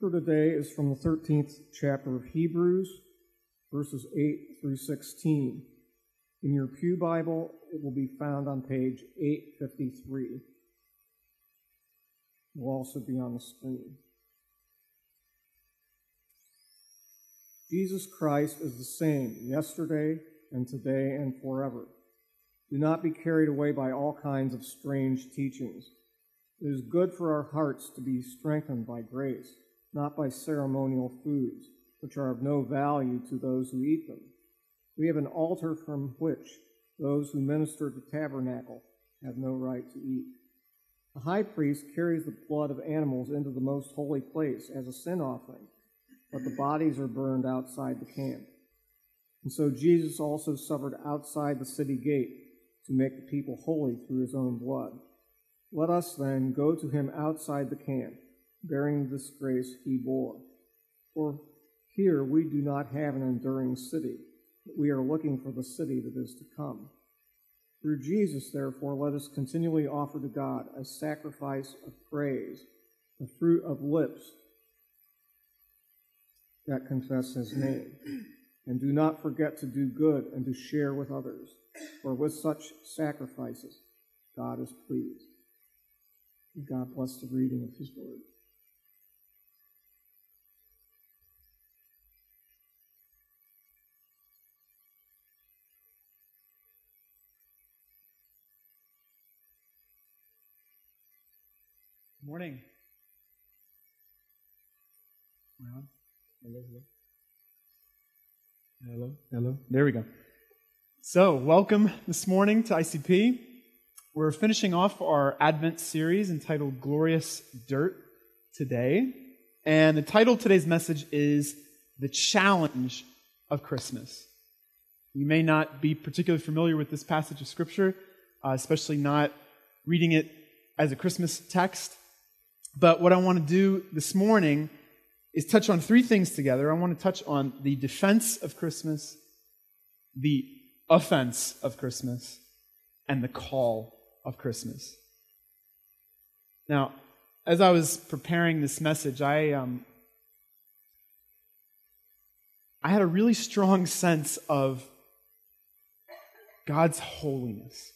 For today is from the 13th chapter of Hebrews, verses 8 through 16. In your Pew Bible, it will be found on page 853. It will also be on the screen. Jesus Christ is the same yesterday and today and forever. Do not be carried away by all kinds of strange teachings. It is good for our hearts to be strengthened by grace, not by ceremonial foods, which are of no value to those who eat them. We have an altar from which those who minister the tabernacle have no right to eat. The high priest carries the blood of animals into the most holy place as a sin offering, but the bodies are burned outside the camp. And so Jesus also suffered outside the city gate to make the people holy through his own blood. Let us then go to him outside the camp, bearing the disgrace he bore. For here we do not have an enduring city, but we are looking for the city that is to come. Through Jesus, therefore, let us continually offer to God a sacrifice of praise, the fruit of lips that confess his name. And do not forget to do good and to share with others, for with such sacrifices God is pleased. May God bless the reading of his word. Morning. Hello, hello. Hello, hello. There we go. So, welcome this morning to ICP. We're finishing off our Advent series entitled Glorious Dirt today. And the title of today's message is The Challenge of Christmas. You may not be particularly familiar with this passage of Scripture, uh, especially not reading it as a Christmas text. But what I want to do this morning is touch on three things together. I want to touch on the defense of Christmas, the offense of Christmas, and the call of Christmas. Now, as I was preparing this message, I um, I had a really strong sense of God's holiness.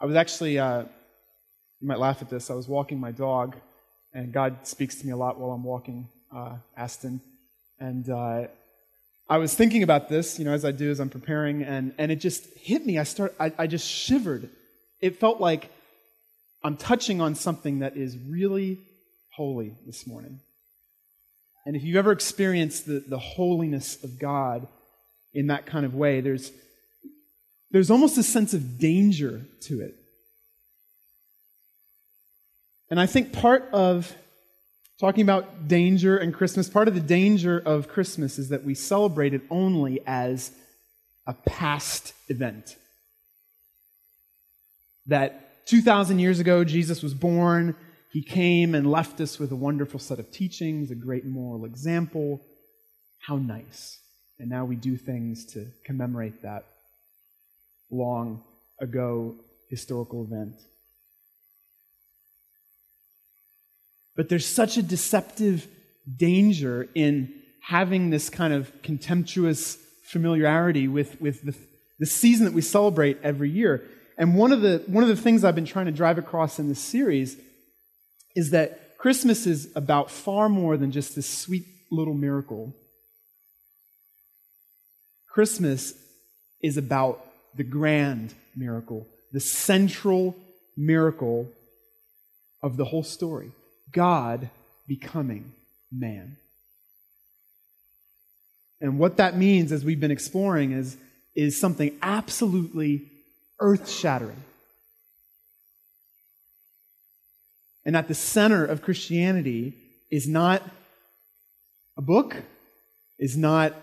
I was actually, uh, you might laugh at this, I was walking my dog, and God speaks to me a lot while I'm walking uh, Aston. And uh, I was thinking about this, you know, as I do as I'm preparing, and, and it just hit me. I, start, I, I just shivered. It felt like I'm touching on something that is really holy this morning. And if you've ever experienced the, the holiness of God in that kind of way, there's, there's almost a sense of danger to it. And I think part of talking about danger and Christmas, part of the danger of Christmas is that we celebrate it only as a past event. That 2,000 years ago, Jesus was born. He came and left us with a wonderful set of teachings, a great moral example. How nice. And now we do things to commemorate that long ago historical event. But there's such a deceptive danger in having this kind of contemptuous familiarity with, with the, the season that we celebrate every year. And one of, the, one of the things I've been trying to drive across in this series is that Christmas is about far more than just this sweet little miracle. Christmas is about the grand miracle, the central miracle of the whole story God becoming man. And what that means, as we've been exploring, is, is something absolutely earth shattering. And at the center of Christianity is not a book, is not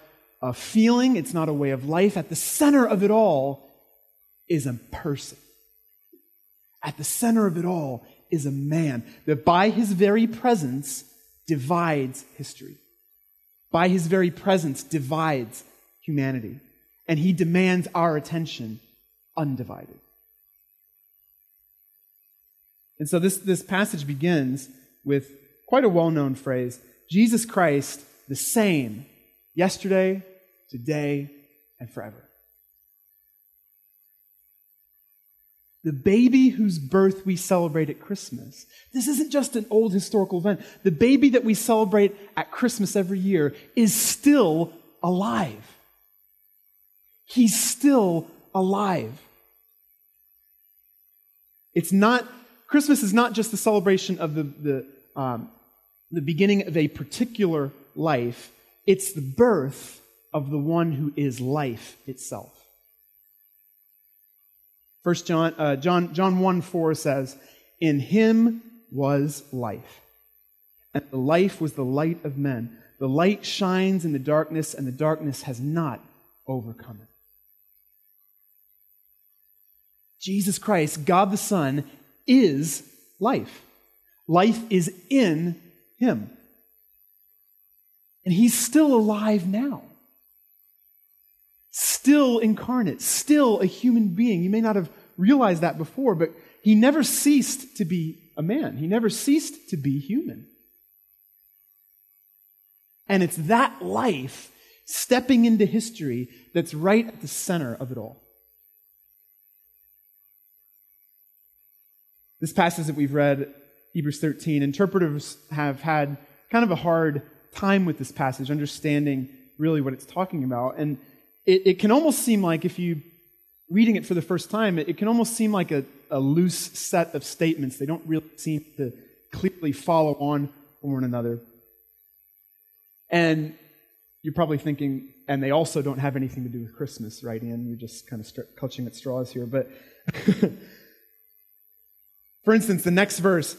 a feeling, it's not a way of life. At the center of it all is a person. At the center of it all is a man that by his very presence divides history. By his very presence divides humanity. And he demands our attention undivided. And so this, this passage begins with quite a well known phrase Jesus Christ, the same, yesterday, today, and forever. The baby whose birth we celebrate at Christmas. This isn't just an old historical event. The baby that we celebrate at Christmas every year is still alive. He's still alive. It's not, Christmas is not just the celebration of the, the, um, the beginning of a particular life, it's the birth of the one who is life itself. First John, uh, John, John 1 4 says, In him was life, and the life was the light of men. The light shines in the darkness, and the darkness has not overcome it. Jesus Christ, God the Son, is life. Life is in him. And he's still alive now. Still incarnate, still a human being. You may not have realized that before, but he never ceased to be a man. He never ceased to be human. And it's that life stepping into history that's right at the center of it all. This passage that we've read, Hebrews 13, interpreters have had kind of a hard time with this passage, understanding really what it's talking about. And it, it can almost seem like if you reading it for the first time, it, it can almost seem like a, a loose set of statements. They don't really seem to clearly follow on one another. And you're probably thinking, and they also don't have anything to do with Christmas, right, Ian? You're just kind of st- clutching at straws here. But For instance, the next verse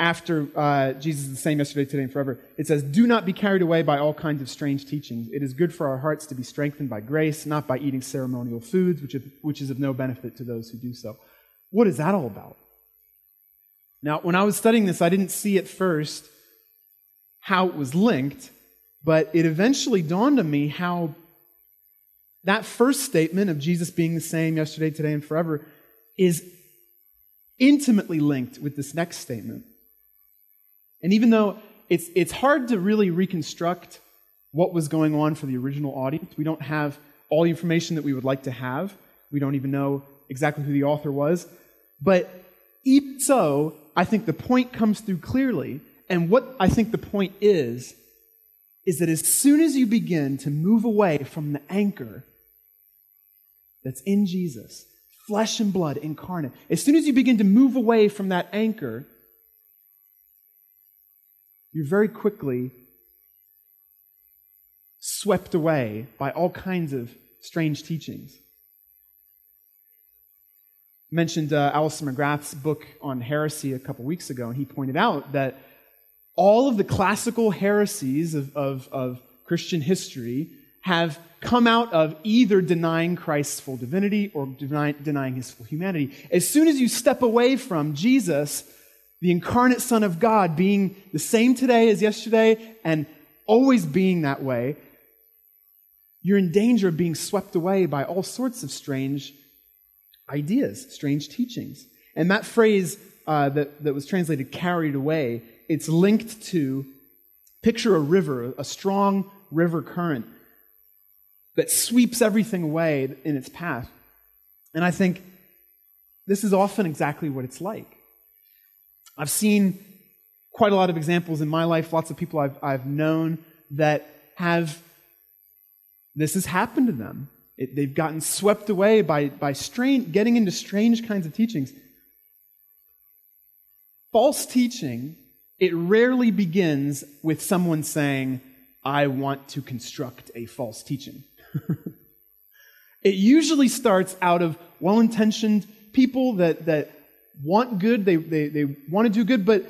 after uh, Jesus is the same yesterday, today, and forever, it says, Do not be carried away by all kinds of strange teachings. It is good for our hearts to be strengthened by grace, not by eating ceremonial foods, which, which is of no benefit to those who do so. What is that all about? Now, when I was studying this, I didn't see at first how it was linked, but it eventually dawned on me how that first statement of Jesus being the same yesterday, today, and forever is intimately linked with this next statement. And even though it's, it's hard to really reconstruct what was going on for the original audience, we don't have all the information that we would like to have. We don't even know exactly who the author was. But even so, I think the point comes through clearly. And what I think the point is, is that as soon as you begin to move away from the anchor that's in Jesus, flesh and blood incarnate. As soon as you begin to move away from that anchor, you're very quickly swept away by all kinds of strange teachings. I mentioned uh, Alister McGrath's book on heresy a couple weeks ago, and he pointed out that all of the classical heresies of, of, of Christian history have come out of either denying Christ's full divinity or deny, denying his full humanity. As soon as you step away from Jesus, the incarnate Son of God, being the same today as yesterday and always being that way, you're in danger of being swept away by all sorts of strange ideas, strange teachings. And that phrase uh, that, that was translated carried away, it's linked to picture a river, a strong river current that sweeps everything away in its path. And I think this is often exactly what it's like. I've seen quite a lot of examples in my life, lots of people I've, I've known that have, this has happened to them. It, they've gotten swept away by, by getting into strange kinds of teachings. False teaching, it rarely begins with someone saying, I want to construct a false teaching. it usually starts out of well intentioned people that, that want good, they, they, they want to do good, but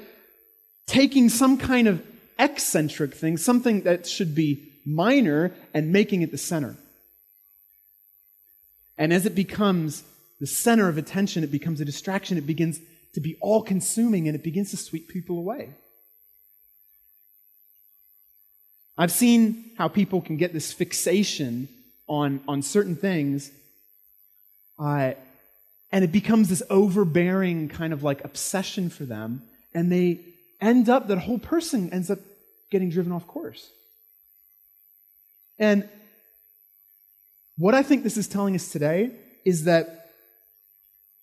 taking some kind of eccentric thing, something that should be minor, and making it the center. And as it becomes the center of attention, it becomes a distraction, it begins to be all consuming, and it begins to sweep people away. I've seen how people can get this fixation on, on certain things, uh, and it becomes this overbearing kind of like obsession for them, and they, end up, that whole person ends up getting driven off course. And what I think this is telling us today is that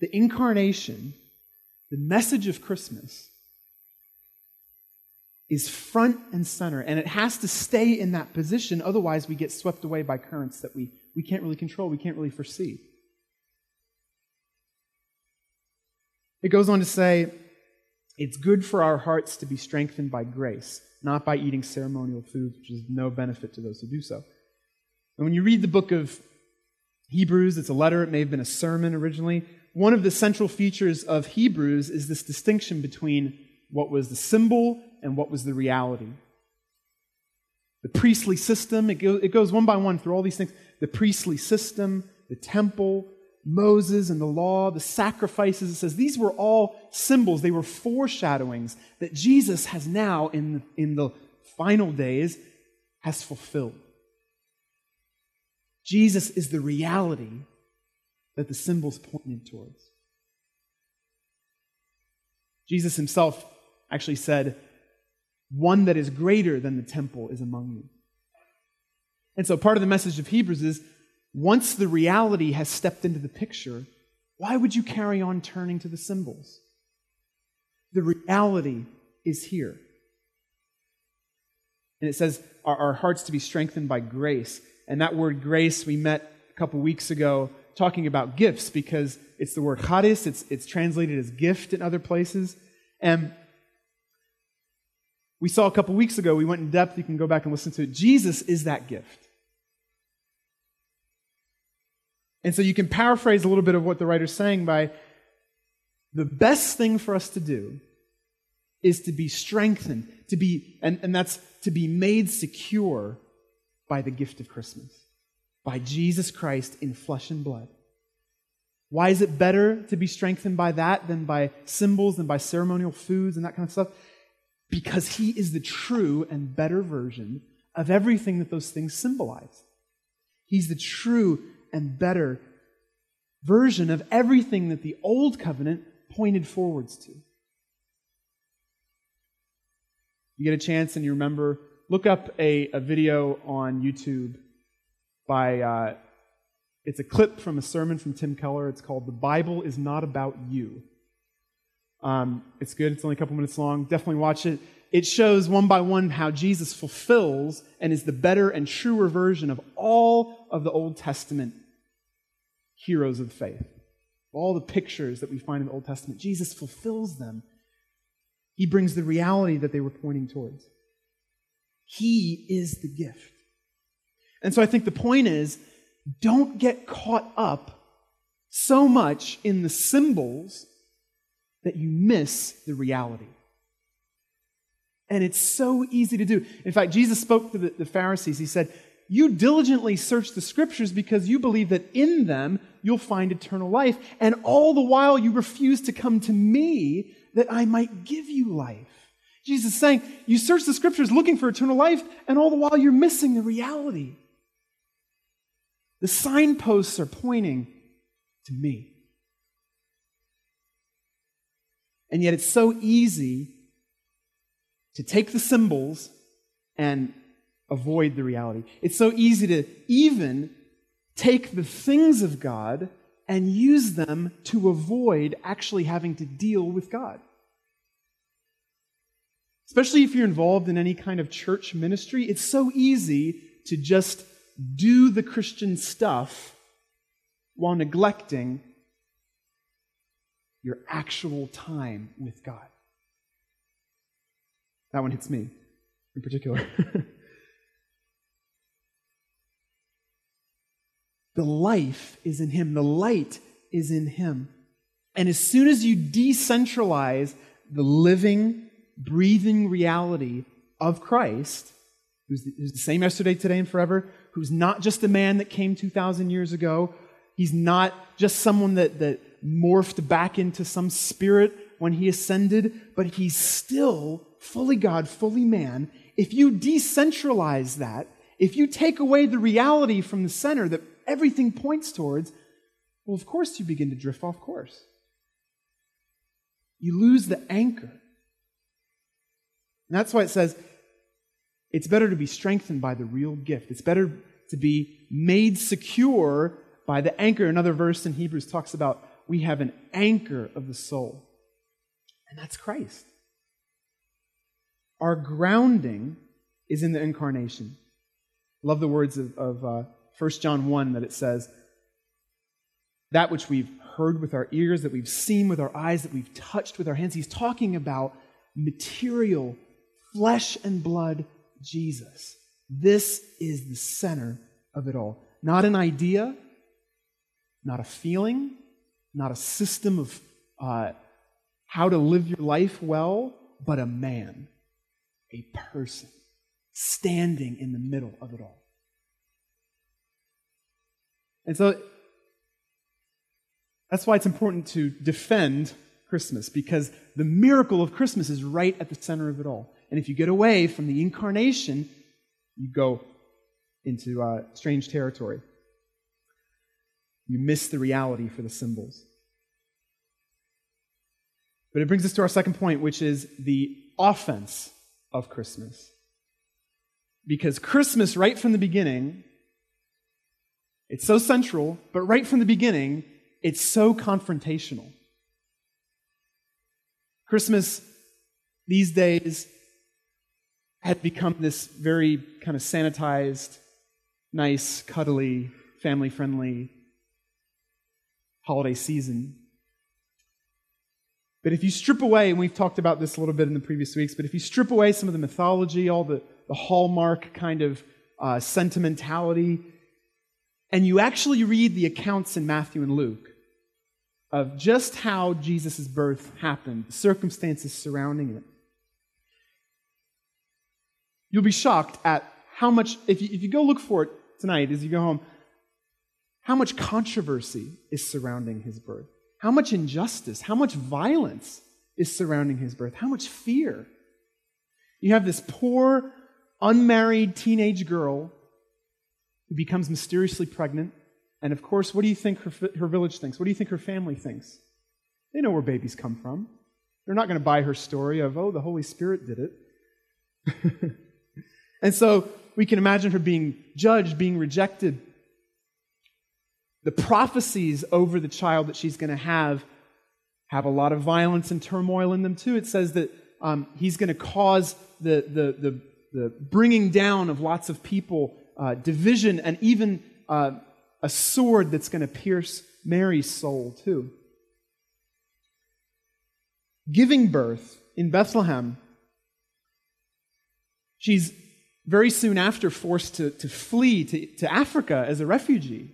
the incarnation, the message of Christmas, is front and center, and it has to stay in that position, otherwise, we get swept away by currents that we, we can't really control, we can't really foresee. It goes on to say, it's good for our hearts to be strengthened by grace, not by eating ceremonial foods, which is no benefit to those who do so. And when you read the book of Hebrews, it's a letter, it may have been a sermon originally. One of the central features of Hebrews is this distinction between what was the symbol and what was the reality. The priestly system, it, goes one by one through all these things. The priestly system, the temple, Moses and the law, the sacrifices, it says these were all symbols. They were foreshadowings that Jesus has now, in in the final days, has fulfilled. Jesus is the reality that the symbols pointed towards. Jesus himself actually said, One that is greater than the temple is among you. And so part of the message of Hebrews is once the reality has stepped into the picture, why would you carry on turning to the symbols? The reality is here. And it says, our, our hearts to be strengthened by grace. And that word grace, we met a couple weeks ago talking about gifts because it's the word charis, it's, it's translated as gift in other places. And we saw a couple weeks ago, we went in depth, you can go back and listen to it. Jesus is that gift. And so you can paraphrase a little bit of what the writer's saying by the best thing for us to do is to be strengthened, to be, and, and that's to be made secure by the gift of Christmas, by Jesus Christ in flesh and blood. Why is it better to be strengthened by that than by symbols, and by ceremonial foods and that kind of stuff? Because he is the true and better version of everything that those things symbolize. He's the true and better version of everything that the old covenant pointed forwards to. You get a chance and you remember, look up a, a video on YouTube by, uh, it's a clip from a sermon from Tim Keller. It's called The Bible is Not About You. Um, it's good, it's only a couple minutes long. Definitely watch it. It shows one by one how Jesus fulfills and is the better and truer version of all of the Old Testament heroes of faith. All the pictures that we find in the Old Testament, Jesus fulfills them. He brings the reality that they were pointing towards. He is the gift. And so I think the point is don't get caught up so much in the symbols that you miss the reality. And it's so easy to do. In fact, Jesus spoke to the, the Pharisees. He said, you diligently search the scriptures because you believe that in them you'll find eternal life. And all the while you refuse to come to me that I might give you life. Jesus is saying, you search the scriptures looking for eternal life, and all the while you're missing the reality. The signposts are pointing to me. And yet it's so easy to take the symbols and avoid the reality. It's so easy to even take the things of God and use them to avoid actually having to deal with God. Especially if you're involved in any kind of church ministry, it's so easy to just do the Christian stuff while neglecting your actual time with God. That one hits me in particular. The life is in Him, the light is in Him. And as soon as you decentralize the living, breathing reality of Christ, who's the, who's the, same yesterday, today, and forever, who's not just a man that came 2,000 years ago, he's not just someone that, that morphed back into some spirit when he ascended, but he's still fully God, fully man. If you decentralize that, if you take away the reality from the center that everything points towards, well, of course you begin to drift off course. You lose the anchor. And that's why it says it's better to be strengthened by the real gift. It's better to be made secure by the anchor. Another verse in Hebrews talks about we have an anchor of the soul, and that's Christ. Our grounding is in the incarnation. Love the words of, of uh, 1 John 1 that it says, That which we've heard with our ears, that we've seen with our eyes, that we've touched with our hands. He's talking about material, flesh and blood Jesus. This is the center of it all. Not an idea, not a feeling, not a system of uh, how to live your life well, but a man, a person, standing in the middle of it all. And so that's why it's important to defend Christmas, because the miracle of Christmas is right at the center of it all. And if you get away from the incarnation, you go into uh, strange territory. You miss the reality for the symbols. But it brings us to our second point, which is the offense of Christmas. Because Christmas, right from the beginning, it's so central, but right from the beginning, it's so confrontational. Christmas these days had become this very kind of sanitized, nice, cuddly, family friendly holiday season. But if you strip away, and we've talked about this a little bit in the previous weeks, but if you strip away some of the mythology, all the, the hallmark kind of uh, sentimentality, and you actually read the accounts in Matthew and Luke of just how Jesus' birth happened, the circumstances surrounding it, you'll be shocked at how much, if you, if you go look for it tonight as you go home, how much controversy is surrounding his birth, how much injustice, how much violence is surrounding his birth, how much fear. You have this poor, unmarried teenage girl who becomes mysteriously pregnant. And of course, what do you think her, her village thinks? What do you think her family thinks? They know where babies come from. They're not going to buy her story of, oh, the Holy Spirit did it. And so we can imagine her being judged, being rejected. The prophecies over the child that she's going to have have a lot of violence and turmoil in them too. It says that um, he's going to cause the, the, the, the, bringing down of lots of people, uh, division, and even uh, a sword that's going to pierce Mary's soul too. Giving birth in Bethlehem, she's very soon after forced to, to flee to, to Africa as a refugee.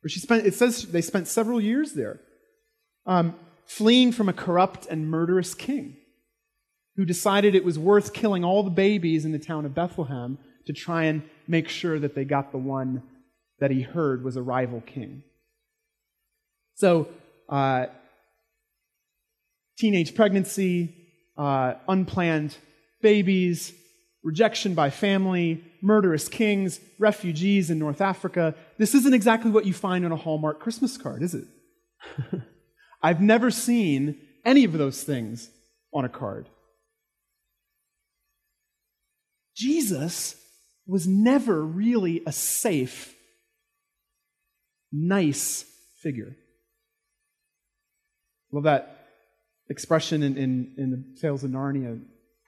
Where she spent, it says they spent several years there, um, fleeing from a corrupt and murderous king who decided it was worth killing all the babies in the town of Bethlehem to try and make sure that they got the one that he heard was a rival king. So, uh, teenage pregnancy, uh, unplanned babies, rejection by family, murderous kings, refugees in North Africa. This isn't exactly what you find on a Hallmark Christmas card, is it? I've never seen any of those things on a card. Jesus was never really a safe, nice figure. Love that expression in, in, in the Tales of Narnia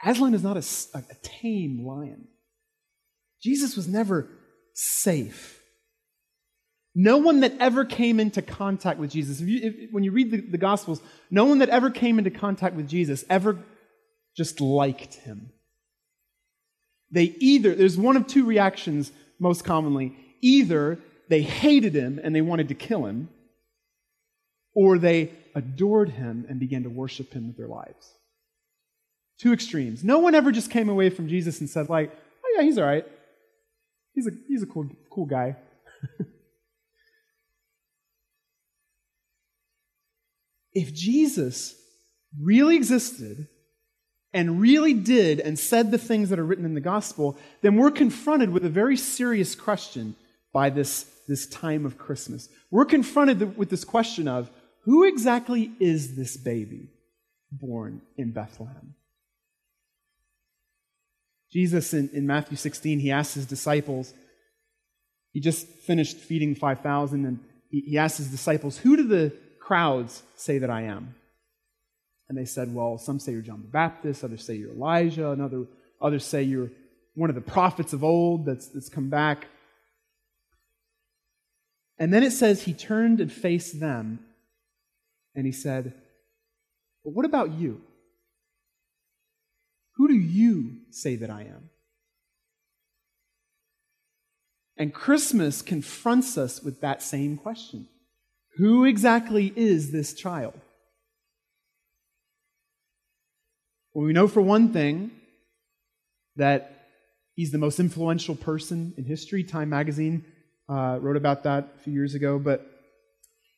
Aslan is not a, a, tame lion. Jesus was never safe. No one that ever came into contact with Jesus, if you, if, when you read the, the Gospels, no one that ever came into contact with Jesus ever just liked him. They either, there's one of two reactions most commonly. Either they hated him and they wanted to kill him, or they adored him and began to worship him with their lives. Two extremes. No one ever just came away from Jesus and said, like, oh yeah, he's all right. He's a, he's a cool, cool guy. if Jesus really existed and really did and said the things that are written in the gospel, then we're confronted with a very serious question by this, this time of Christmas. We're confronted with this question of who exactly is this baby born in Bethlehem? Jesus in, in Matthew 16, he asks his disciples, he just finished feeding 5,000, and he, he asked his disciples, Who do the crowds say that I am? And they said, Well, some say you're John the Baptist, others say you're Elijah, another, others say you're one of the prophets of old that's, that's come back. And then it says he turned and faced them and he said, But what about you? Who do you say that I am? And Christmas confronts us with that same question Who exactly is this child? Well, we know for one thing that he's the most influential person in history. Time magazine uh, wrote about that a few years ago. But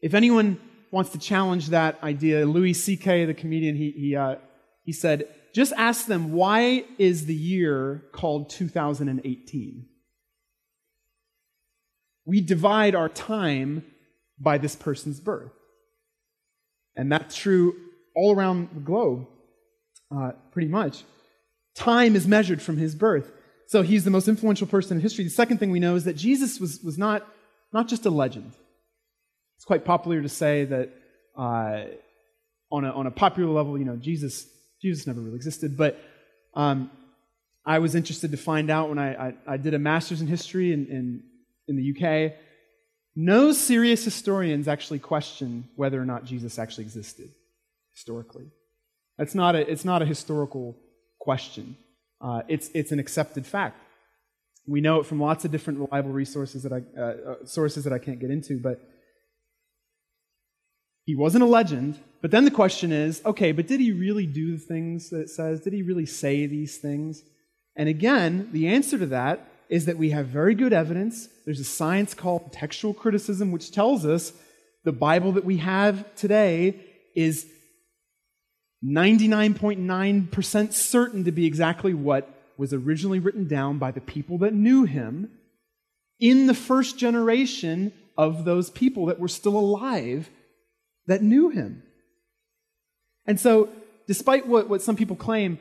if anyone wants to challenge that idea, Louis C.K., the comedian, he, he, uh, he said, just ask them, why is the year called 2018? We divide our time by this person's birth. And that's true all around the globe, uh, pretty much. Time is measured from his birth. So he's the most influential person in history. The second thing we know is that Jesus was, was not, not just a legend. It's quite popular to say that uh, on, a, on a popular level, you know, Jesus, Jesus never really existed. But um, I was interested to find out when I, I, I did a master's in history in, in, in the UK. No serious historians actually question whether or not Jesus actually existed historically. That's not a, it's not a historical question. Uh, it's, it's an accepted fact. We know it from lots of different reliable resources that I, uh, uh, sources that I can't get into, but he wasn't a legend. But then the question is okay, but did he really do the things that it says? Did he really say these things? And again, the answer to that is that we have very good evidence. There's a science called textual criticism, which tells us the Bible that we have today is 99.9% certain to be exactly what was originally written down by the people that knew him in the first generation of those people that were still alive that knew him. And so, despite what, what some people claim,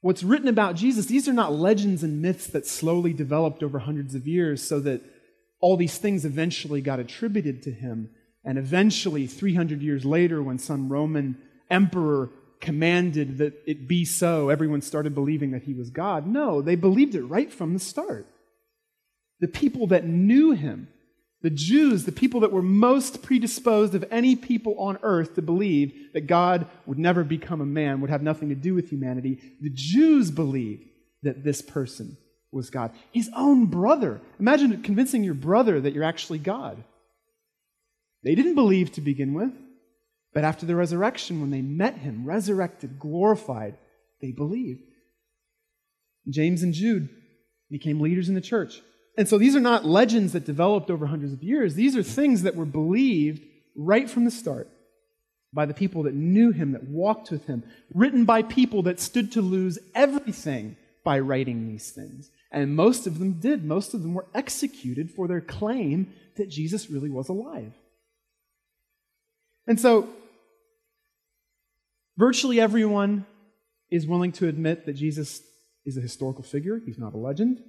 what's written about Jesus, these are not legends and myths that slowly developed over hundreds of years so that all these things eventually got attributed to him. And eventually, 300 years later, when some Roman emperor commanded that it be so, everyone started believing that he was God. No, they believed it right from the start. The people that knew him, the Jews, the people that were most predisposed of any people on earth to believe that God would never become a man, would have nothing to do with humanity, the Jews believed that this person was God. His own brother. Imagine convincing your brother that you're actually God. They didn't believe to begin with. But after the resurrection, when they met him, resurrected, glorified, they believed. James and Jude became leaders in the church. And so these are not legends that developed over hundreds of years. These are things that were believed right from the start by the people that knew him, that walked with him, written by people that stood to lose everything by writing these things. And most of them did. Most of them were executed for their claim that Jesus really was alive. And so Virtually everyone is willing to admit that Jesus is a historical figure, he's not a legend.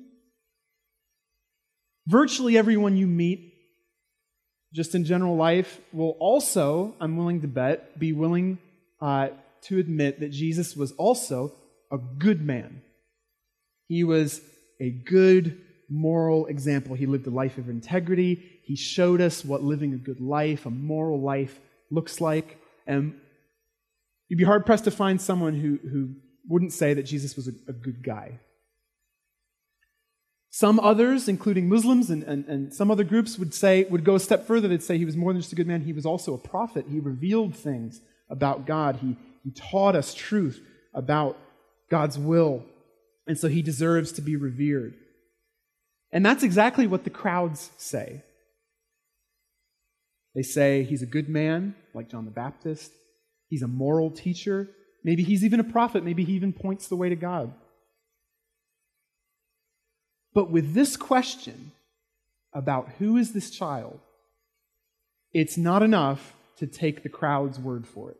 Virtually everyone you meet, just in general life, will also, I'm willing to bet, be willing uh, to admit that Jesus was also a good man. He was a good moral example. He lived a life of integrity. He showed us what living a good life, a moral life, looks like. And You'd be hard pressed to find someone who, who wouldn't say that Jesus was a, a good guy. Some others, including Muslims and, and, and some other groups, would say would go a step further. They'd say he was more than just a good man. He was also a prophet. He revealed things about God. He, he taught us truth about God's will. And so he deserves to be revered. And that's exactly what the crowds say. They say he's a good man, like John the Baptist. He's a moral teacher. Maybe he's even a prophet. Maybe he even points the way to God. But with this question about who is this child, it's not enough to take the crowd's word for it.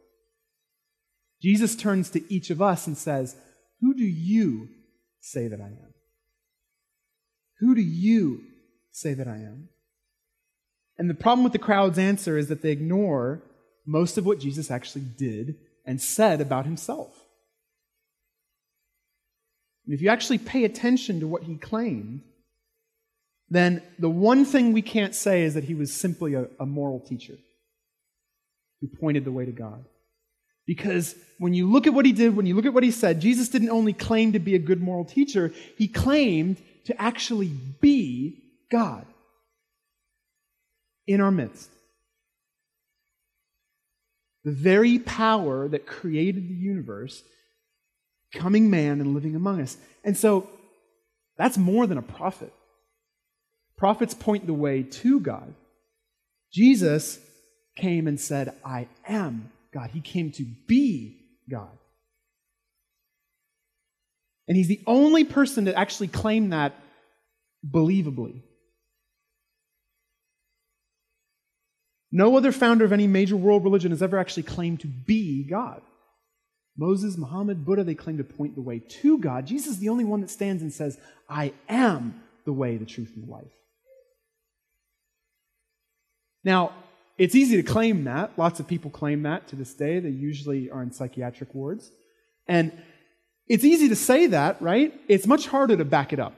Jesus turns to each of us and says, Who do you say that I am? Who do you say that I am? And the problem with the crowd's answer is that they ignore most of what Jesus actually did and said about himself. And if you actually pay attention to what he claimed, then the one thing we can't say is that he was simply a, a moral teacher who pointed the way to God. Because when you look at what he did, when you look at what he said, Jesus didn't only claim to be a good moral teacher, he claimed to actually be God in our midst. The very power that created the universe, coming man and living among us. And so that's more than a prophet. Prophets point the way to God. Jesus came and said, I am God. He came to be God. And he's the only person that actually claimed that believably. No other founder of any major world religion has ever actually claimed to be God. Moses, Muhammad, Buddha, they claim to point the way to God. Jesus is the only one that stands and says, I am the way, the truth, and the life. Now, it's easy to claim that. Lots of people claim that to this day. They usually are in psychiatric wards. And it's easy to say that, right? It's much harder to back it up.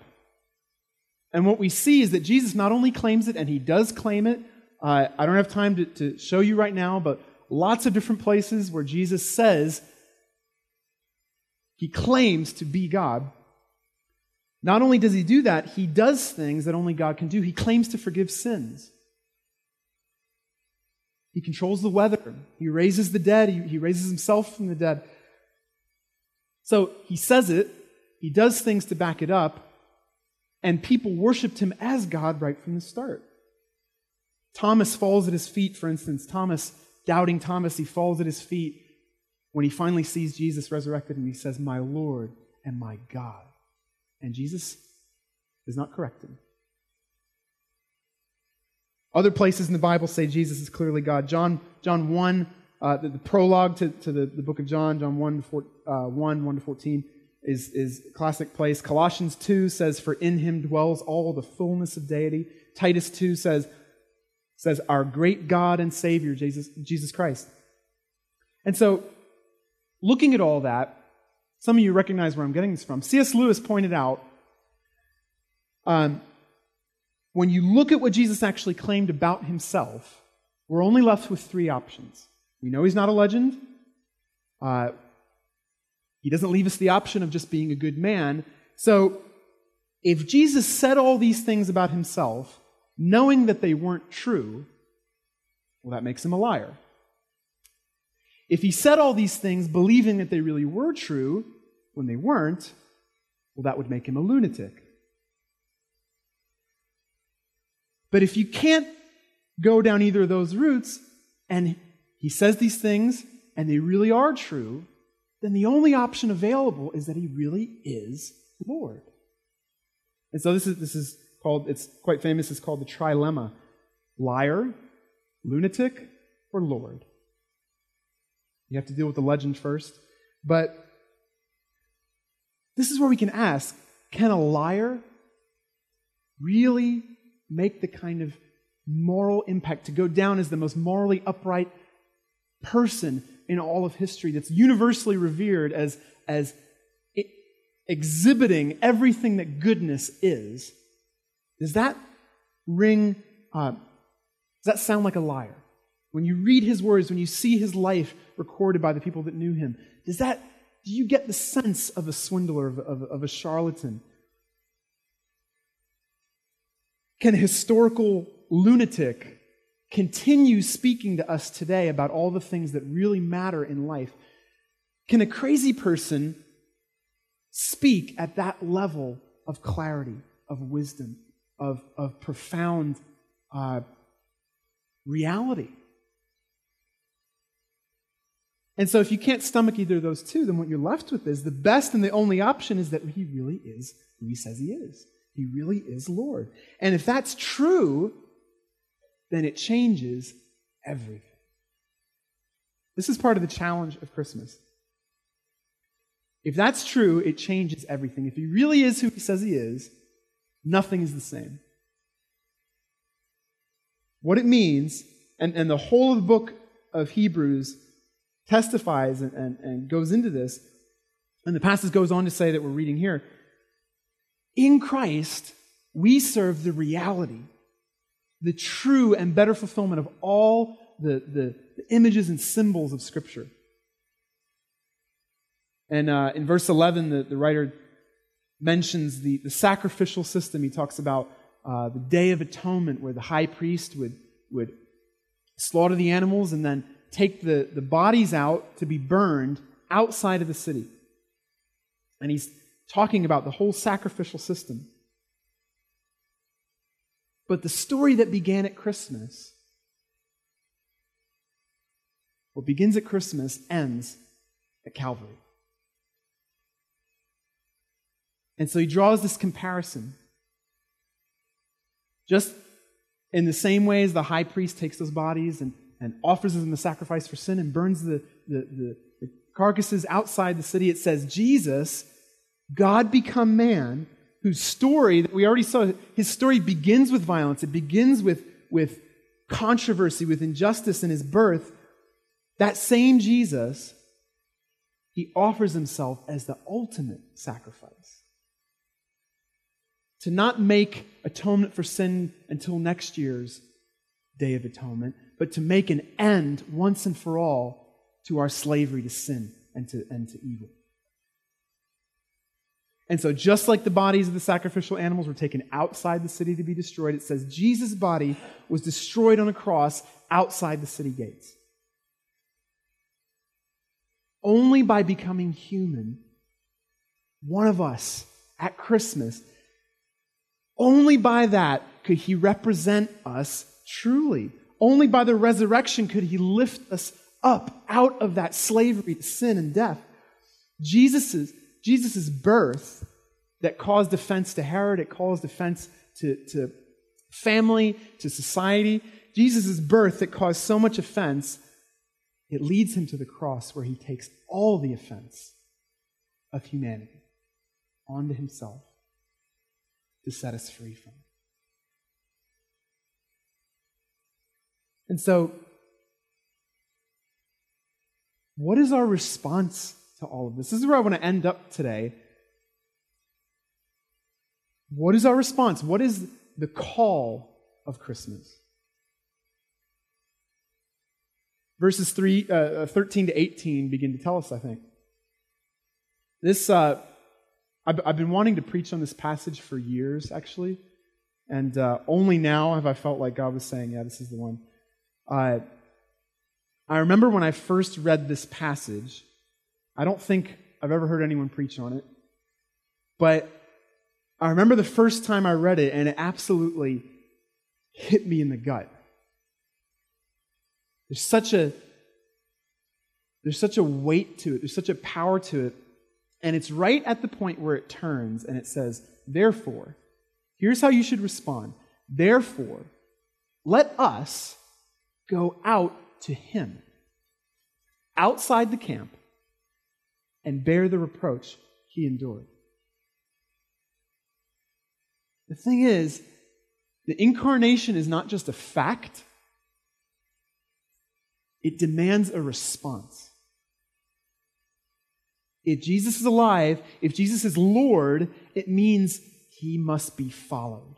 And what we see is that Jesus not only claims it, and he does claim it. Uh, I don't have time to, to show you right now, but lots of different places where Jesus says he claims to be God. Not only does he do that, he does things that only God can do. He claims to forgive sins. He controls the weather. He raises the dead. He, he raises himself from the dead. So he says it, he does things to back it up, and people worshiped him as God right from the start. Thomas falls at his feet, for instance. Thomas, doubting Thomas, he falls at his feet when he finally sees Jesus resurrected and he says, My Lord and my God. And Jesus does not correct him. Other places in the Bible say Jesus is clearly God. John, John 1, uh, the, the, prologue to, to the, the, book of John, John 1, four, uh, 1, 1 to 14, is, is classic place. Colossians 2 says, For in him dwells all the fullness of deity. Titus 2 says, says Our great God and Savior, Jesus, Jesus Christ. And so, looking at all that, some of you recognize where I'm getting this from. C.S. Lewis pointed out um, when you look at what Jesus actually claimed about himself, we're only left with three options. We know he's not a legend. Uh, he doesn't leave us the option of just being a good man. So, if Jesus said all these things about himself, knowing that they weren't true, well, that makes him a liar. If he said all these things believing that they really were true when they weren't, well, that would make him a lunatic. But if you can't go down either of those routes, and he says these things and they really are true, then the only option available is that he really is Lord. And so this is, this is called, it's quite famous, it's called the trilemma liar, lunatic, or Lord. You have to deal with the legend first. But this is where we can ask can a liar really make the kind of moral impact, to go down as the most morally upright person in all of history, that's universally revered as, as exhibiting everything that goodness is, does that ring, uh, does that sound like a liar? When you read his words, when you see his life recorded by the people that knew him, does that, do you get the sense of a swindler, of, of, of a charlatan? Can a historical lunatic continue speaking to us today about all the things that really matter in life? Can a crazy person speak at that level of clarity, of wisdom, of, of profound uh, reality? And so, if you can't stomach either of those two, then what you're left with is the best and the only option is that he really is who he says he is. He really is Lord. And if that's true, then it changes everything. This is part of the challenge of Christmas. If that's true, it changes everything. If he really is who he says he is, nothing is the same. What it means, and, and the whole of the book of Hebrews testifies and, and, and goes into this, and the passage goes on to say that we're reading here. In Christ, we serve the reality, the true and better fulfillment of all the, the, the images and symbols of Scripture. And uh, in verse 11, the, the writer mentions the, the sacrificial system. He talks about uh, the Day of Atonement, where the high priest would, would slaughter the animals and then take the, the bodies out to be burned outside of the city. And he's talking about the whole sacrificial system. But the story that began at Christmas, what begins at Christmas, ends at Calvary. And so he draws this comparison. Just in the same way as the high priest takes those bodies and, and offers them the sacrifice for sin and burns the, the, the, the carcasses outside the city, it says, Jesus, God become man, whose story that we already saw, his story begins with violence. It begins with, with controversy, with injustice in his birth. That same Jesus, he offers himself as the ultimate sacrifice to not make atonement for sin until next year's Day of Atonement, but to make an end once and for all to our slavery to sin and to, and to evil. And so, just like the bodies of the sacrificial animals were taken outside the city to be destroyed, it says Jesus' body was destroyed on a cross outside the city gates. Only by becoming human, one of us at Christmas only by that could he represent us truly. Only by the resurrection could he lift us up out of that slavery to sin and death. Jesus' Jesus's birth that caused offense to Herod, it caused offense to, to family, to society. Jesus' birth that caused so much offense, it leads him to the cross where he takes all the offense of humanity onto himself to set us free from. And so, what is our response to all of this? This is where I want to end up today. What is our response? What is the call of Christmas? Verses 3, uh, uh 13 to 18 begin to tell us, I think. This, uh, I've, I've been wanting to preach on this passage for years, actually. And uh, only now have I felt like God was saying, yeah, this is the one. Uh, I remember when I first read this passage, I don't think I've ever heard anyone preach on it, but I remember the first time I read it, and it absolutely hit me in the gut. There's such a there's such a weight to it. There's such a power to it and it's right at the point where it turns and it says, Therefore, here's how you should respond. Therefore, let us go out to him outside the camp and bear the reproach he endured. The thing is, the incarnation is not just a fact, it demands a response. If Jesus is alive, if Jesus is Lord, it means he must be followed.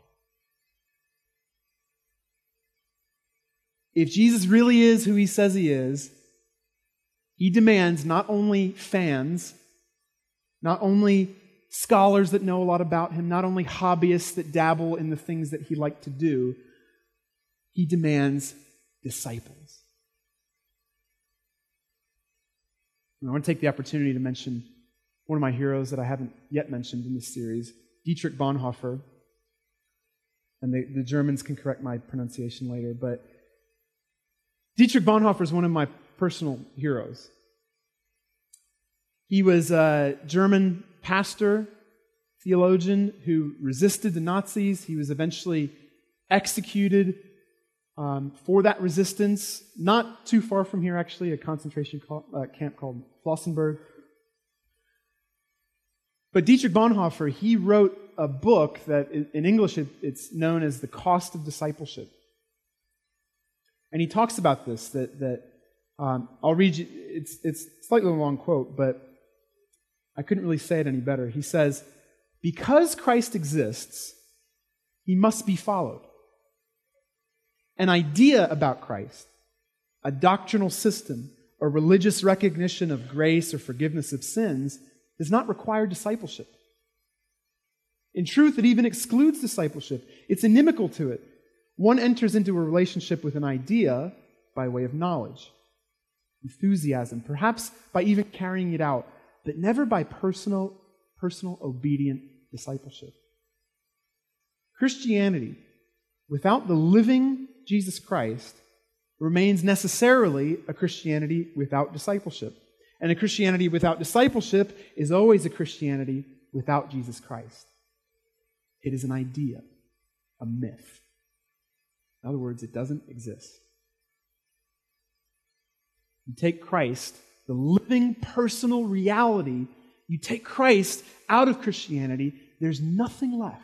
If Jesus really is who he says he is, he demands not only fans, not only scholars that know a lot about him, not only hobbyists that dabble in the things that he liked to do, he demands disciples. And I want to take the opportunity to mention one of my heroes that I haven't yet mentioned in this series, Dietrich Bonhoeffer. And the, the Germans can correct my pronunciation later, but Dietrich Bonhoeffer is one of my personal heroes. He was a German pastor, theologian who resisted the Nazis. He was eventually executed um, for that resistance, not too far from here, actually, a concentration uh, camp called Flossenburg. But Dietrich Bonhoeffer, he wrote a book that in English it's known as The Cost of Discipleship. And he talks about this that, that um, I'll read you, it's, it's a slightly long quote, but I couldn't really say it any better. He says, Because Christ exists, he must be followed. An idea about Christ, a doctrinal system, or religious recognition of grace or forgiveness of sins does not require discipleship. In truth, it even excludes discipleship. It's inimical to it. One enters into a relationship with an idea by way of knowledge, enthusiasm, perhaps by even carrying it out, but never by personal, personal obedient discipleship. Christianity, without the living Jesus Christ, remains necessarily a Christianity without discipleship. And a Christianity without discipleship is always a Christianity without Jesus Christ. It is an idea, a myth. In other words, it doesn't exist. You take Christ, the living personal reality, you take Christ out of Christianity, there's nothing left.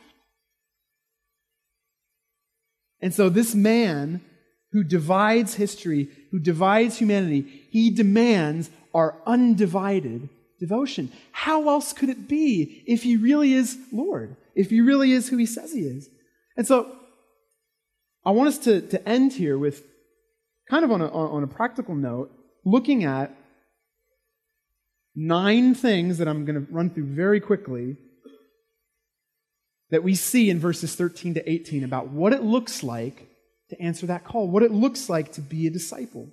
And so this man who divides history, who divides humanity, he demands our undivided devotion. How else could it be if he really is Lord, if he really is who he says he is? And so I want us to, to end here with kind of on a, on a practical note, looking at nine things that I'm going to run through very quickly that we see in verses 13 to 18 about what it looks like to answer that call, what it looks like to be a disciple.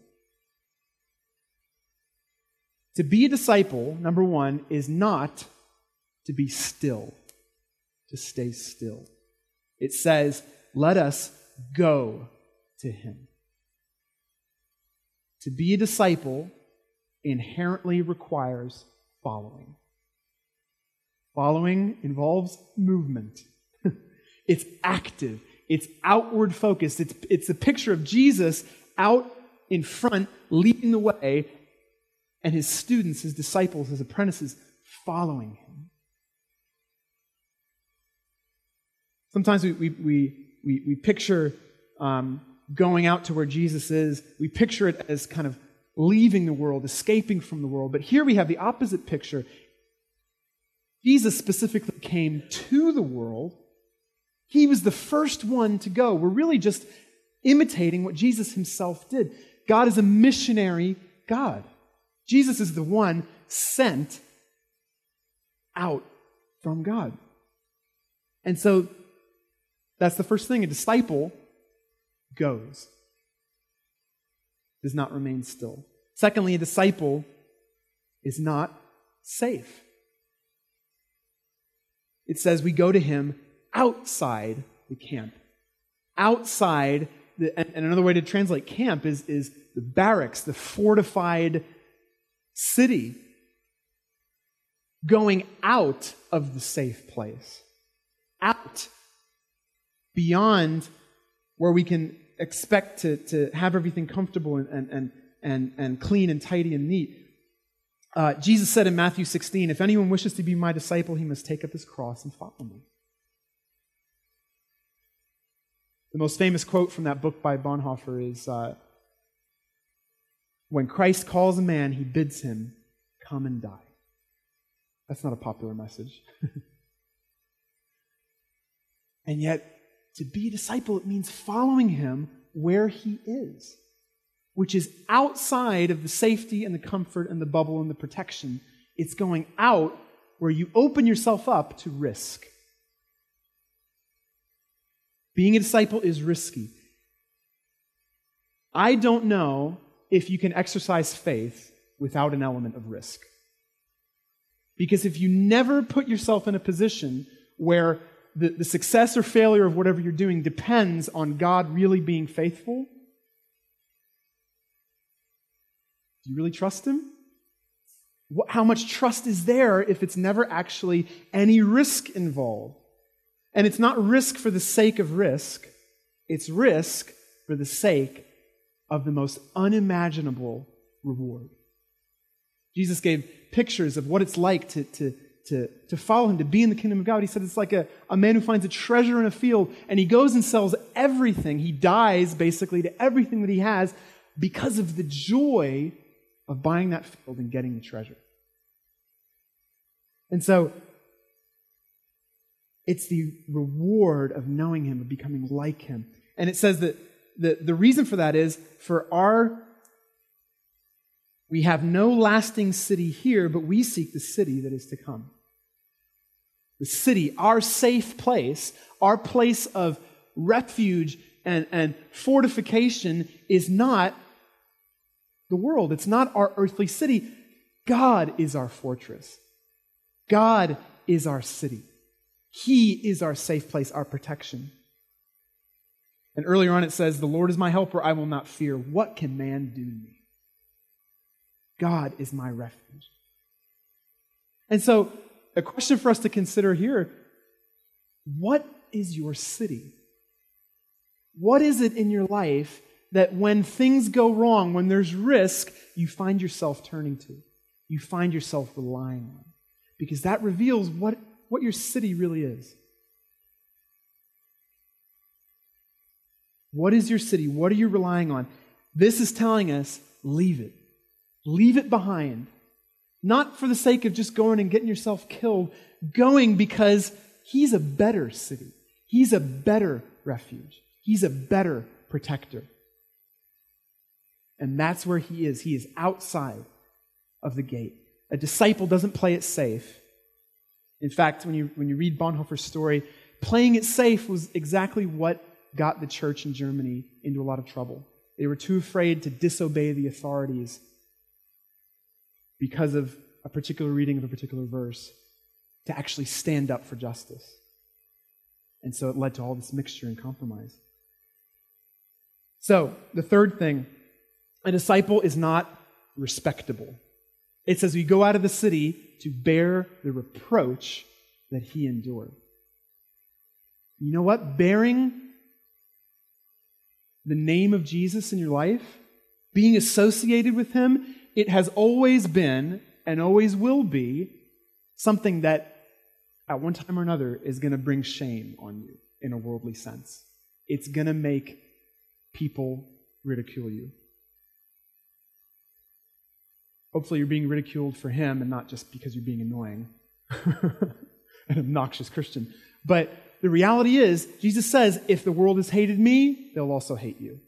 To be a disciple, number one, is not to be still, to stay still. It says, let us go to him. To be a disciple inherently requires following. Following involves movement. It's active. It's outward focused. It's, it's a picture of Jesus out in front, leading the way, and his students, his disciples, his apprentices following him. Sometimes we, we, we, we, we picture um, going out to where Jesus is, we picture it as kind of leaving the world, escaping from the world. But here we have the opposite picture. Jesus specifically came to the world. He was the first one to go. We're really just imitating what Jesus himself did. God is a missionary God. Jesus is the one sent out from God. And so that's the first thing. A disciple goes, does not remain still. Secondly, a disciple is not safe. It says we go to him outside the camp. Outside, the, and another way to translate camp is, is the barracks, the fortified city. Going out of the safe place. Out. Beyond where we can expect to, to have everything comfortable and, and, and, and clean and tidy and neat. Uh, Jesus said in Matthew 16, If anyone wishes to be my disciple, he must take up his cross and follow me. The most famous quote from that book by Bonhoeffer is uh, When Christ calls a man, he bids him come and die. That's not a popular message. and yet, to be a disciple, it means following him where he is, which is outside of the safety and the comfort and the bubble and the protection. It's going out where you open yourself up to risk. Being a disciple is risky. I don't know if you can exercise faith without an element of risk. Because if you never put yourself in a position where the, the success or failure of whatever you're doing depends on God really being faithful, do you really trust Him? How much trust is there if it's never actually any risk involved? And it's not risk for the sake of risk, it's risk for the sake of the most unimaginable reward. Jesus gave pictures of what it's like to, to, to, to follow him, to be in the kingdom of God. He said it's like a, a man who finds a treasure in a field and he goes and sells everything. He dies basically to everything that he has because of the joy of buying that field and getting the treasure. And so it's the reward of knowing him, of becoming like him. And it says that the, the reason for that is for our we have no lasting city here, but we seek the city that is to come. The city, our safe place, our place of refuge and, and fortification is not the world. It's not our earthly city. God is our fortress. God is our city. He is our safe place, our protection. And earlier on it says, The Lord is my helper, I will not fear. What can man do to me? God is my refuge. And so, a question for us to consider here what is your city? What is it in your life that when things go wrong, when there's risk, you find yourself turning to? You find yourself relying on? Because that reveals what, what your city really is. What is your city? What are you relying on? This is telling us leave it. Leave it behind. Not for the sake of just going and getting yourself killed, going because He's a better city. He's a better refuge. He's a better protector. And that's where He is. He is outside of the gate. A disciple doesn't play it safe. In fact, when you, when you read Bonhoeffer's story, playing it safe was exactly what got the church in Germany into a lot of trouble. They were too afraid to disobey the authorities because of a particular reading of a particular verse to actually stand up for justice. And so it led to all this mixture and compromise. So, the third thing a disciple is not respectable. It says we go out of the city to bear the reproach that he endured. You know what? Bearing the name of Jesus in your life, being associated with him, it has always been and always will be something that at one time or another is going to bring shame on you in a worldly sense. It's going to make people ridicule you. Hopefully, you're being ridiculed for him and not just because you're being annoying, an obnoxious Christian. But the reality is, Jesus says, if the world has hated me, they'll also hate you.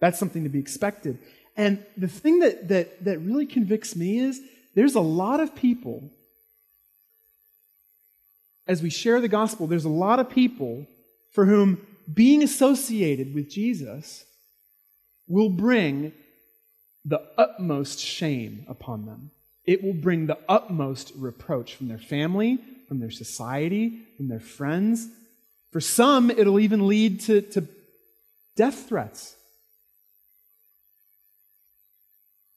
That's something to be expected. And the thing that, that, that really convicts me is there's a lot of people, as we share the gospel, there's a lot of people for whom being associated with Jesus will bring the utmost shame upon them. It will bring the utmost reproach from their family, from their society, from their friends. For some, it'll even lead to, to death threats.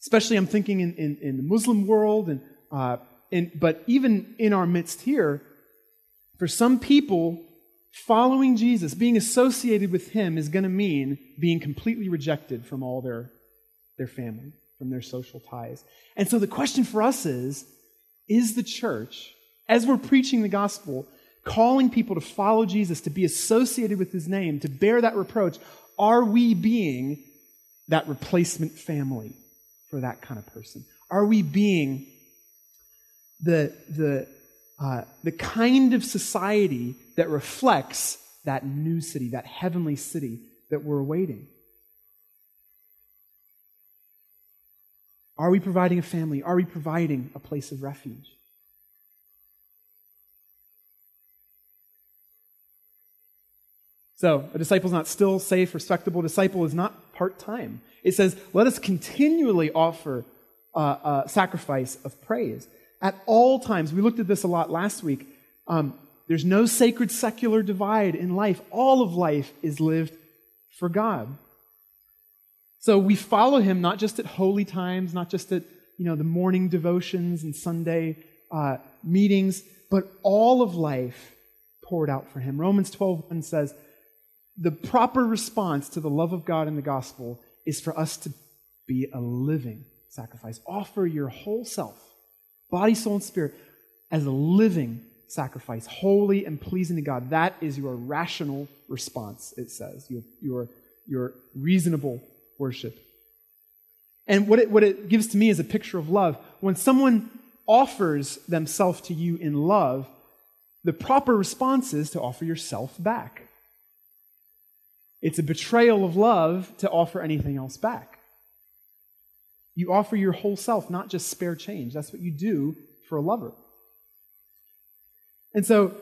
Especially, I'm thinking in, in, in the Muslim world, and, uh, in, but even in our midst here, for some people, following Jesus, being associated with Him, is going to mean being completely rejected from all their, their family, from their social ties. And so the question for us is is the church, as we're preaching the gospel, calling people to follow Jesus, to be associated with His name, to bear that reproach, are we being that replacement family? for that kind of person? Are we being the, the, uh, the kind of society that reflects that new city, that heavenly city that we're awaiting? Are we providing a family? Are we providing a place of refuge? So, a disciple is not still, safe, respectable. A disciple is not part time. It says, let us continually offer uh, uh, sacrifice of praise at all times. We looked at this a lot last week. Um, there's no sacred secular divide in life. All of life is lived for God. So we follow him not just at holy times, not just at you know the morning devotions and Sunday uh, meetings, but all of life poured out for him. Romans 12 says, the proper response to the love of God in the gospel is for us to be a living sacrifice. Offer your whole self, body, soul, and spirit, as a living sacrifice, holy and pleasing to God. That is your rational response, it says, your, your, your reasonable worship. And what it, what it gives to me is a picture of love. When someone offers themselves to you in love, the proper response is to offer yourself back. It's a betrayal of love to offer anything else back. You offer your whole self, not just spare change. That's what you do for a lover. And so,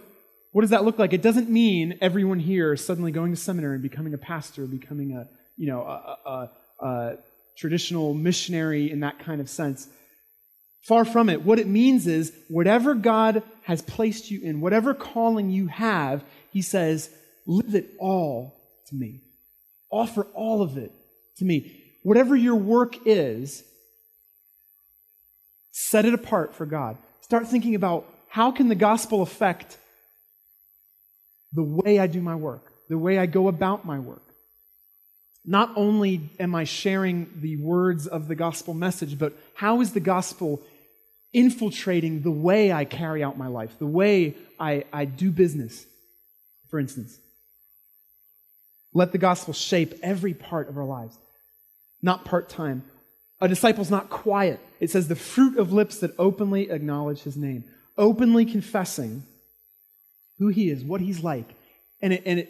what does that look like? It doesn't mean everyone here is suddenly going to seminary and becoming a pastor, becoming a, you know, a, a, a traditional missionary in that kind of sense. Far from it. What it means is whatever God has placed you in, whatever calling you have, He says, live it all to me. Offer all of it to me. Whatever your work is, set it apart for God. Start thinking about how can the gospel affect the way I do my work, the way I go about my work. Not only am I sharing the words of the gospel message, but how is the gospel infiltrating the way I carry out my life, the way I, I do business, for instance? Let the gospel shape every part of our lives, not part time. A disciple's not quiet. It says the fruit of lips that openly acknowledge his name, openly confessing who he is, what he's like. And, it, and it,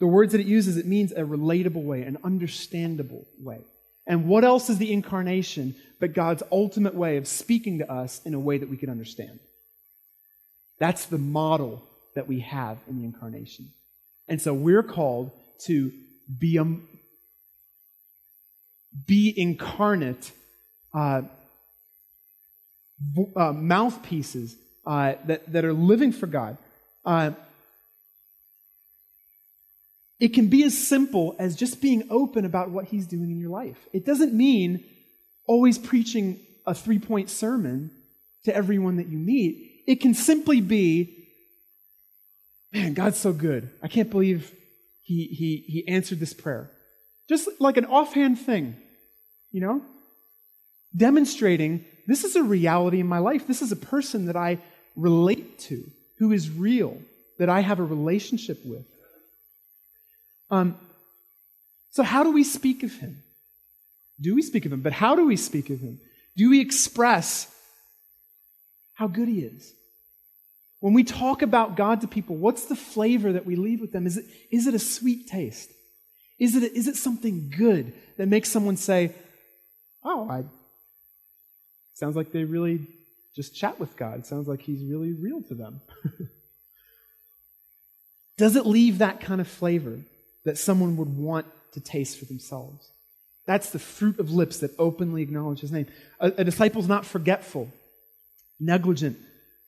the words that it uses, it means a relatable way, an understandable way. And what else is the incarnation but God's ultimate way of speaking to us in a way that we can understand? That's the model that we have in the incarnation. And so we're called to be, a, be incarnate uh, uh, mouthpieces uh, that, that are living for God. It can be as simple as just being open about what He's doing in your life. It doesn't mean always preaching a three point sermon to everyone that you meet. It can simply be, man, God's so good. I can't believe He, he, he answered this prayer. Just like an offhand thing, you know? Demonstrating this is a reality in my life. This is a person that I relate to, who is real, that I have a relationship with. Um, so, how do we speak of him? Do we speak of him? But how do we speak of him? Do we express how good he is? When we talk about God to people, what's the flavor that we leave with them? Is it, is it a sweet taste? Is it, a, is it something good that makes someone say, Oh, I, sounds like they really just chat with God. It sounds like he's really real to them. Does it leave that kind of flavor? That someone would want to taste for themselves. That's the fruit of lips that openly acknowledge his name. A, a disciple's not forgetful, negligent.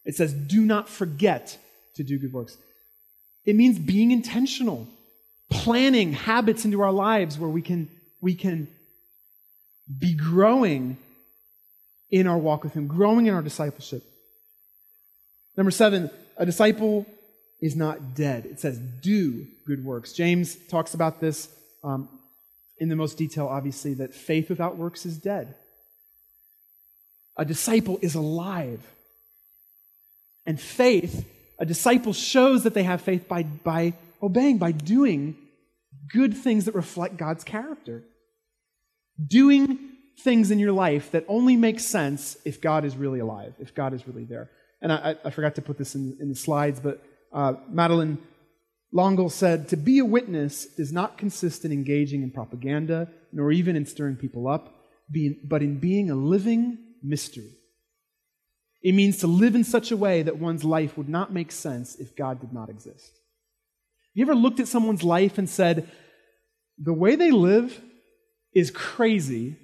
It says, do not forget to do good works. It means being intentional, planning habits into our lives where we can, we can be growing in our walk with him, growing in our discipleship. Number seven, a disciple is not dead. It says, do good works. James talks about this um, in the most detail, obviously, that faith without works is dead. A disciple is alive. And faith, a disciple shows that they have faith by, by obeying, by doing good things that reflect God's character. Doing things in your life that only make sense if God is really alive, if God is really there. And I, I forgot to put this in, in the slides, but uh, Madeleine L'Engle said, To be a witness does not consist in engaging in propaganda, nor even in stirring people up, but in being a living mystery. It means to live in such a way that one's life would not make sense if God did not exist. Have You ever looked at someone's life and said, the way they live is crazy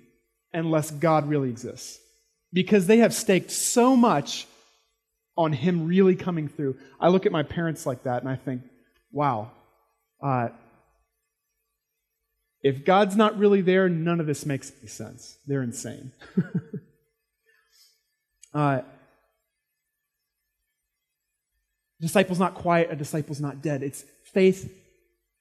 unless God really exists? Because they have staked so much on Him really coming through. I look at my parents like that and I think, wow, uh, if God's not really there, none of this makes any sense. They're insane. uh, disciple's not quiet, a disciple's not dead. It's faith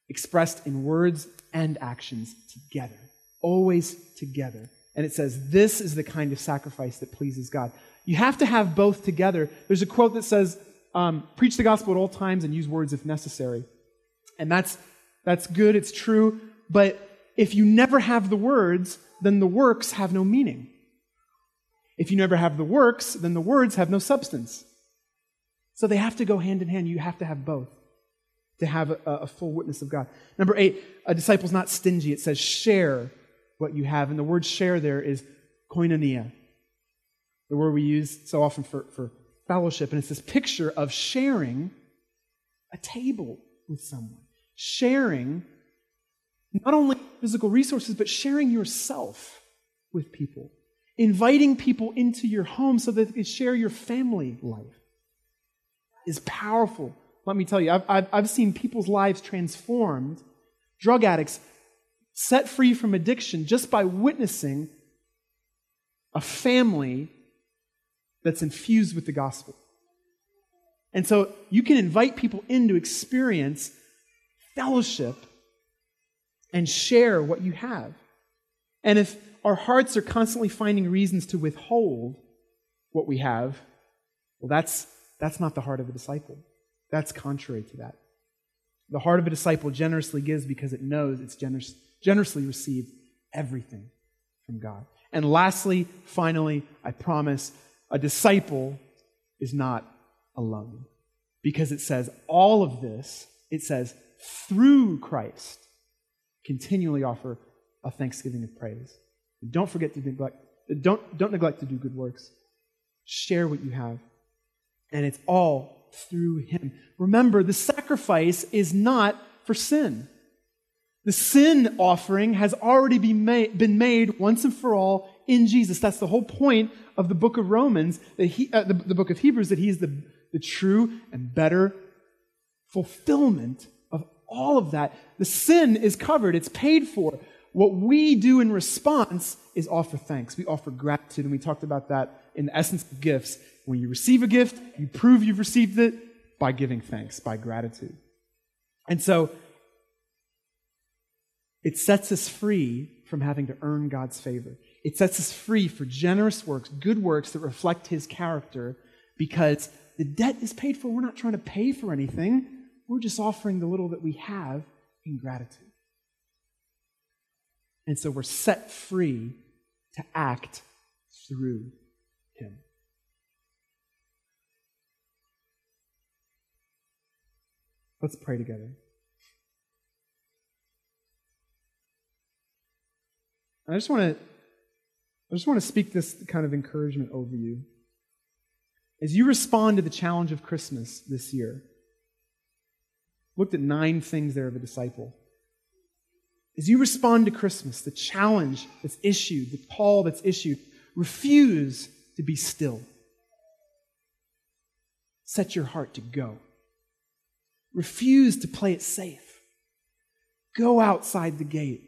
expressed in words and actions together, always together. And it says, This is the kind of sacrifice that pleases God. You have to have both together. There's a quote that says, um, preach the gospel at all times and use words if necessary. And that's, that's good, it's true, but if you never have the words, then the works have no meaning. If you never have the works, then the words have no substance. So they have to go hand in hand. You have to have both to have a, a full witness of God. Number eight, a disciple's not stingy. It says share what you have. And the word share there is koinonia, the word we use so often for, for fellowship. And it's this picture of sharing a table with someone, sharing not only physical resources, but sharing yourself with people, inviting people into your home so that they can share your family life is powerful. Let me tell you, I've, I've, I've seen people's lives transformed, drug addicts set free from addiction just by witnessing a family that's infused with the gospel. And so you can invite people in to experience fellowship and share what you have. And if our hearts are constantly finding reasons to withhold what we have, well, that's, that's not the heart of a disciple. That's contrary to that. The heart of a disciple generously gives because it knows it's generous, generously received everything from God. And lastly, finally, I promise, a disciple is not alone. Because it says all of this, it says through Christ, continually offer a thanksgiving of praise. Don't forget to neglect, don't, don't neglect to do good works. Share what you have. And it's all through Him. Remember, the sacrifice is not for sin. The sin offering has already been been made once and for all in Jesus. That's the whole point of the book of Romans, that he, uh, the, the book of Hebrews, that He's the, the true and better fulfillment of all of that. The sin is covered, it's paid for. What we do in response is offer thanks. We offer gratitude, and we talked about that in the essence of gifts. When you receive a gift, you prove you've received it by giving thanks, by gratitude. And so, it sets us free from having to earn God's favor. It sets us free for generous works, good works that reflect His character, because the debt is paid for. We're not trying to pay for anything, we're just offering the little that we have in gratitude. And so we're set free to act through Him. Let's pray together. I just want to I just want to speak this kind of encouragement over you. As you respond to the challenge of Christmas this year, looked at nine things there of a disciple. As you respond to Christmas, the challenge that's issued, the call that's issued, refuse to be still. Set your heart to go. Refuse to play it safe. Go outside the gate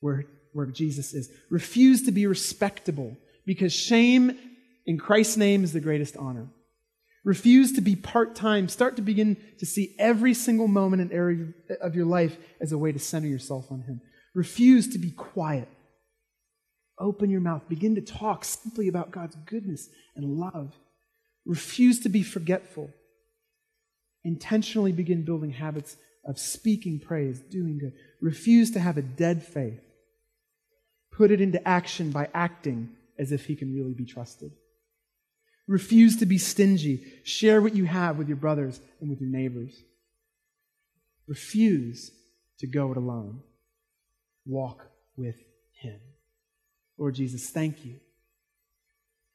where, where Jesus is. Refuse to be respectable because shame in Christ's name is the greatest honor. Refuse to be part time. Start to begin to see every single moment and area of your life as a way to center yourself on Him. Refuse to be quiet. Open your mouth. Begin to talk simply about God's goodness and love. Refuse to be forgetful. Intentionally begin building habits of speaking praise, doing good. Refuse to have a dead faith. Put it into action by acting as if He can really be trusted. Refuse to be stingy. Share what you have with your brothers and with your neighbors. Refuse to go it alone. Walk with Him. Lord Jesus, thank you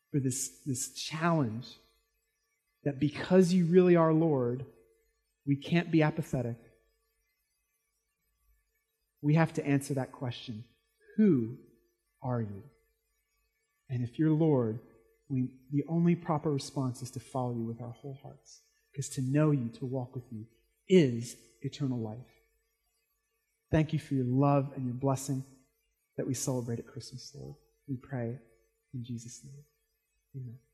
for this, this challenge that because you really are Lord, we can't be apathetic. We have to answer that question Who are you? And if you're Lord, we, the only proper response is to follow you with our whole hearts. Because to know you, to walk with you, is eternal life. Thank you for your love and your blessing that we celebrate at Christmas, Lord. We pray in Jesus' name. Amen.